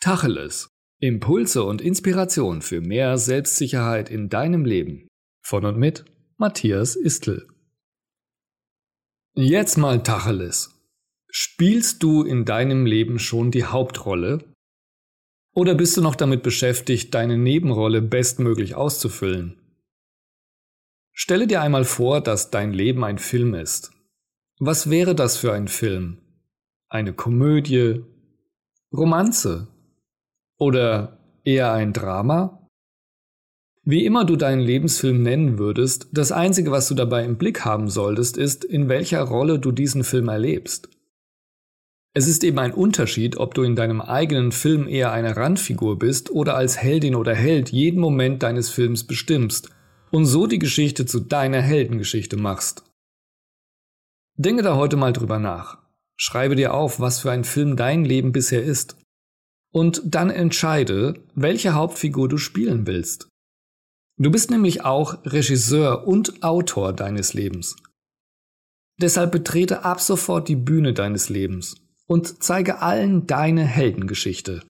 Tacheles. Impulse und Inspiration für mehr Selbstsicherheit in deinem Leben. Von und mit Matthias Istl. Jetzt mal Tacheles. Spielst du in deinem Leben schon die Hauptrolle? Oder bist du noch damit beschäftigt, deine Nebenrolle bestmöglich auszufüllen? Stelle dir einmal vor, dass dein Leben ein Film ist. Was wäre das für ein Film? Eine Komödie? Romanze? Oder eher ein Drama? Wie immer du deinen Lebensfilm nennen würdest, das Einzige, was du dabei im Blick haben solltest, ist, in welcher Rolle du diesen Film erlebst. Es ist eben ein Unterschied, ob du in deinem eigenen Film eher eine Randfigur bist oder als Heldin oder Held jeden Moment deines Films bestimmst und so die Geschichte zu deiner Heldengeschichte machst. Denke da heute mal drüber nach. Schreibe dir auf, was für ein Film dein Leben bisher ist und dann entscheide, welche Hauptfigur du spielen willst. Du bist nämlich auch Regisseur und Autor deines Lebens. Deshalb betrete ab sofort die Bühne deines Lebens und zeige allen deine Heldengeschichte.